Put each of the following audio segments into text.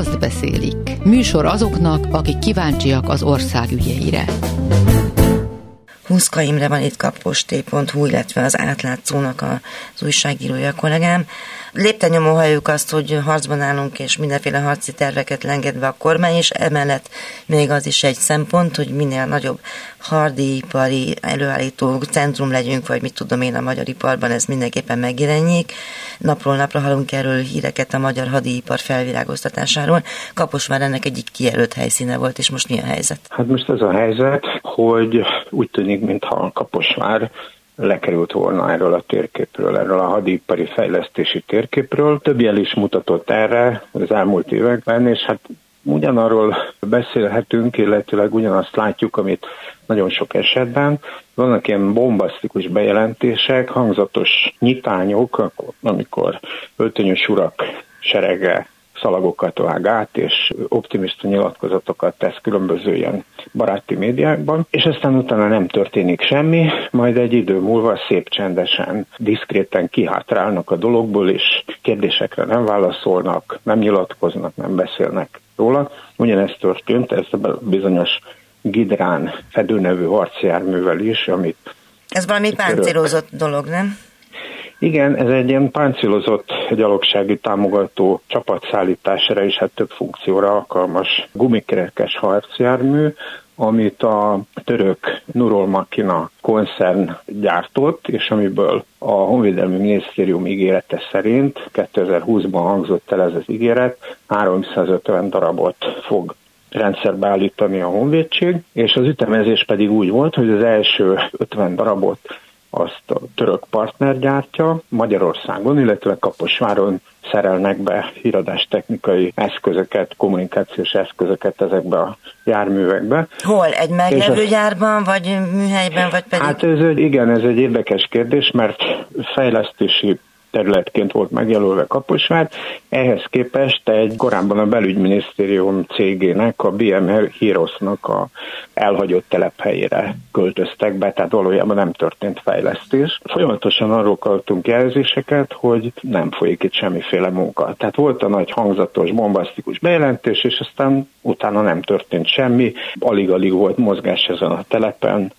azt beszélik. Műsor azoknak, akik kíváncsiak az ország ügyeire. Huszka Imre van itt kaposté.hu, illetve az átlátszónak az újságírója kollégám. Lépte nyomó halljuk azt, hogy harcban állunk, és mindenféle harci terveket lengedve a kormány, és emellett még az is egy szempont, hogy minél nagyobb hardipari előállító centrum legyünk, vagy mit tudom én a magyar iparban, ez mindenképpen megjelenjék. Napról napra hallunk erről híreket a magyar hadipar felvilágoztatásáról. Kaposvár ennek egyik kijelölt helyszíne volt, és most mi a helyzet? Hát most ez a helyzet, hogy úgy tűnik, mintha Kaposvár lekerült volna erről a térképről, erről a hadipari fejlesztési térképről. Több jel is mutatott erre az elmúlt években, és hát ugyanarról beszélhetünk, illetőleg ugyanazt látjuk, amit nagyon sok esetben. Vannak ilyen bombasztikus bejelentések, hangzatos nyitányok, amikor öltönyös urak serege szalagokat vág át, és optimista nyilatkozatokat tesz különböző ilyen baráti médiákban, és aztán utána nem történik semmi, majd egy idő múlva szép csendesen, diszkréten kihátrálnak a dologból, és kérdésekre nem válaszolnak, nem nyilatkoznak, nem beszélnek róla. Ugyanezt történt, ez a bizonyos Gidrán fedőnevű harcjárművel is, amit ez valami páncélozott dolog, nem? Igen, ez egy ilyen páncélozott gyalogsági támogató csapatszállításra és hát több funkcióra alkalmas gumikerekes harcjármű, amit a török Nurol Makina koncern gyártott, és amiből a Honvédelmi Minisztérium ígérete szerint 2020-ban hangzott el ez az ígéret, 350 darabot fog rendszerbe állítani a honvédség, és az ütemezés pedig úgy volt, hogy az első 50 darabot azt a török partner gyártja Magyarországon, illetve Kaposváron szerelnek be híradás technikai eszközöket, kommunikációs eszközöket ezekbe a járművekbe. Hol? Egy meglevő gyárban, vagy műhelyben, vagy pedig? Hát ez egy, igen, ez egy érdekes kérdés, mert fejlesztési területként volt megjelölve Kaposvár. Ehhez képest egy korábban a belügyminisztérium cégének, a BM Heroesnak a elhagyott telephelyére költöztek be, tehát valójában nem történt fejlesztés. Folyamatosan arról kaptunk jelzéseket, hogy nem folyik itt semmiféle munka. Tehát volt a nagy hangzatos, bombasztikus bejelentés, és aztán utána nem történt semmi, alig-alig volt mozgás ezen a telepen,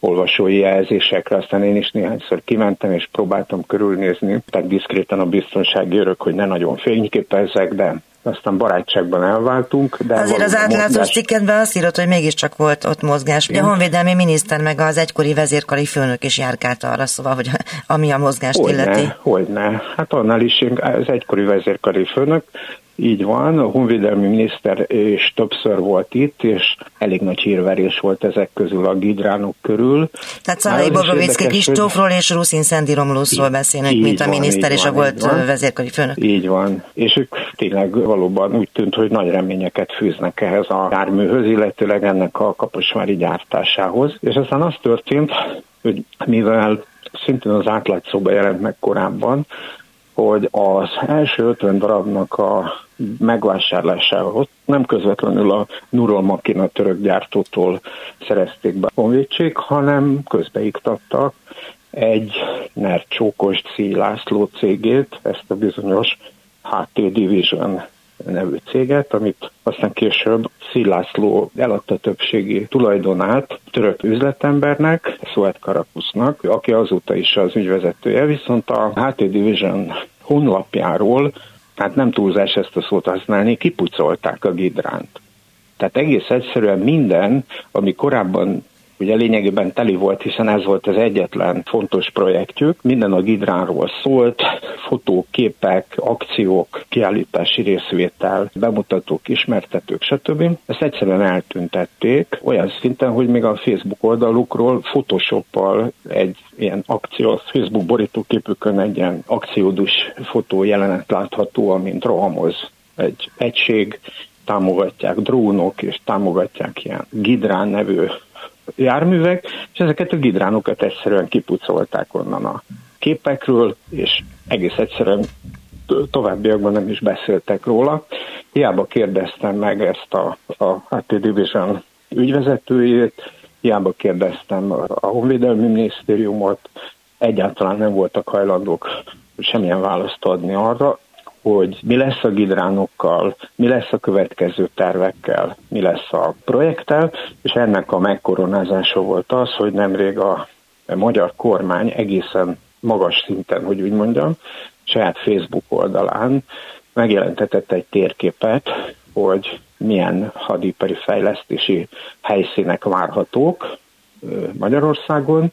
olvasói jelzésekre, aztán én is néhányszor kimentem és próbáltam körülnézni, tehát diszkréten a biztonsági örök, hogy ne nagyon fényképezzek, de aztán barátságban elváltunk. De Azért az átlátszó mozgás... cikketben azt írott, hogy mégiscsak volt ott mozgás. Ugye a honvédelmi miniszter meg az egykori vezérkari főnök is járkált arra, szóval, hogy ami a mozgást hogyne, illeti. Hogyne, hát annál is az egykori vezérkari főnök így van, a honvédelmi miniszter is többször volt itt, és elég nagy hírverés volt ezek közül a gidránok körül. Tehát Szalai Bobrovicki Kristófról és Ruszin Szendi Romuluszról beszélnek, mint van, a miniszter és a volt vezérkari főnök. Így van, és ők tényleg valóban úgy tűnt, hogy nagy reményeket fűznek ehhez a járműhöz, illetőleg ennek a kaposvári gyártásához. És aztán az történt, hogy mivel szintén az átlátszóba jelent meg korábban, hogy az első 50 darabnak a megvásárlásához nem közvetlenül a Nurol Makina török gyártótól szerezték be a honvédség, hanem közbeiktattak egy NER Csókos László cégét, ezt a bizonyos HT Division nevű céget, amit aztán később Szilászló eladta többségi tulajdonát török üzletembernek, Szuet Karakusznak, aki azóta is az ügyvezetője, viszont a HT Division honlapjáról, hát nem túlzás ezt a szót használni, kipucolták a gidránt. Tehát egész egyszerűen minden, ami korábban ugye lényegében teli volt, hiszen ez volt az egyetlen fontos projektjük. Minden a Gidránról szólt, fotók, képek, akciók, kiállítási részvétel, bemutatók, ismertetők, stb. Ezt egyszerűen eltüntették, olyan szinten, hogy még a Facebook oldalukról Photoshoppal egy ilyen akció, Facebook borítóképükön egy ilyen akciódus fotó jelenet látható, amint rohamoz egy egység, támogatják drónok, és támogatják ilyen Gidrán nevű járművek, és ezeket a gidránokat egyszerűen kipucolták onnan a képekről, és egész egyszerűen továbbiakban nem is beszéltek róla. Hiába kérdeztem meg ezt a, a HT Division ügyvezetőjét, hiába kérdeztem a Honvédelmi Minisztériumot, egyáltalán nem voltak hajlandók semmilyen választ adni arra, hogy mi lesz a gidránokkal, mi lesz a következő tervekkel, mi lesz a projekttel, és ennek a megkoronázása volt az, hogy nemrég a magyar kormány egészen magas szinten, hogy úgy mondjam, saját Facebook oldalán megjelentetett egy térképet, hogy milyen hadipari fejlesztési helyszínek várhatók Magyarországon,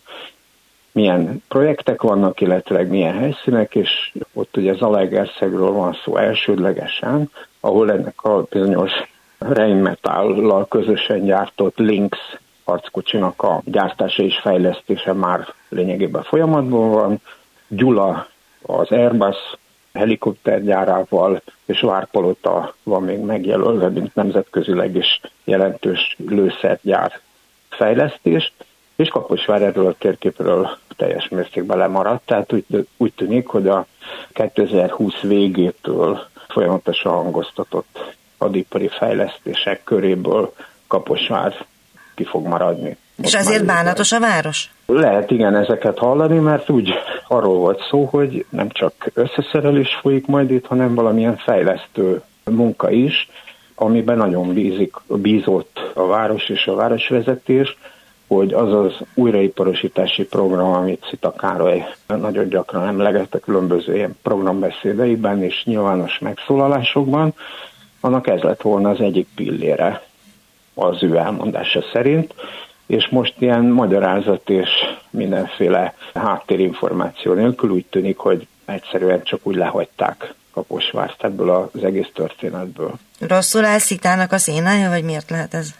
milyen projektek vannak, illetve milyen helyszínek, és ott ugye Zalaegerszegről van szó elsődlegesen, ahol ennek a bizonyos Rheinmetall-lal közösen gyártott Lynx harckocsinak a gyártása és fejlesztése már lényegében folyamatban van. Gyula az Airbus helikoptergyárával és Várpalota van még megjelölve, mint nemzetközileg is jelentős lőszergyár fejlesztés, és Kaposvár erről a térképről teljes mértékben lemaradt, tehát úgy, úgy tűnik, hogy a 2020 végétől folyamatosan hangoztatott adipari fejlesztések köréből Kaposvár ki fog maradni. És ezért bánatos a város? Lehet igen ezeket hallani, mert úgy arról volt szó, hogy nem csak összeszerelés folyik majd itt, hanem valamilyen fejlesztő munka is, amiben nagyon bízik, bízott a város és a városvezetés, hogy az az újraiparosítási program, amit Szita Károly nagyon gyakran emlegette különböző ilyen programbeszédeiben és nyilvános megszólalásokban, annak ez lett volna az egyik pillére az ő elmondása szerint, és most ilyen magyarázat és mindenféle háttérinformáció nélkül úgy tűnik, hogy egyszerűen csak úgy lehagyták Kaposvárt ebből az egész történetből. Rosszul áll Szitának a szénája, vagy miért lehet ez?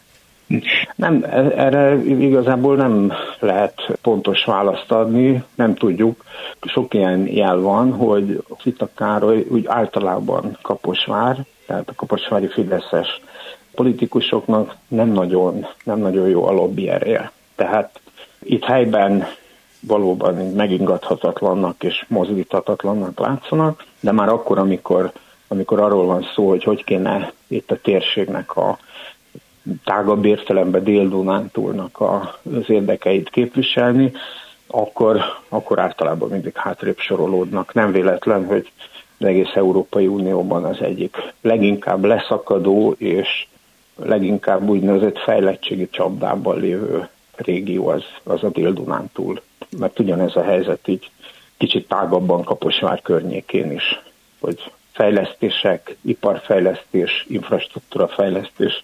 Nem, erre igazából nem lehet pontos választ adni, nem tudjuk. Sok ilyen jel van, hogy Szita Károly úgy általában Kaposvár, tehát a kaposvári Fideszes politikusoknak nem nagyon, nem nagyon jó a lobby ereje. Tehát itt helyben valóban megingathatatlannak és mozdíthatatlannak látszanak, de már akkor, amikor, amikor arról van szó, hogy hogy kéne itt a térségnek a tágabb értelemben Dél-Dunántúlnak az érdekeit képviselni, akkor, akkor általában mindig hátrébb sorolódnak. Nem véletlen, hogy az egész Európai Unióban az egyik leginkább leszakadó és leginkább úgynevezett fejlettségi csapdában lévő régió az, az a Dél-Dunántúl. Mert ugyanez a helyzet így kicsit tágabban Kaposvár környékén is, hogy fejlesztések, iparfejlesztés, infrastruktúrafejlesztés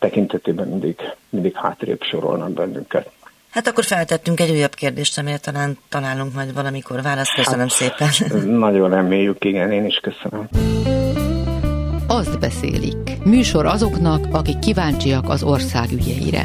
tekintetében mindig, mindig hátrébb sorolnak bennünket. Hát akkor feltettünk egy újabb kérdést, amire talán találunk majd valamikor választ. Köszönöm hát, szépen. Nagyon reméljük, igen, én is köszönöm. Azt beszélik. Műsor azoknak, akik kíváncsiak az ország ügyeire.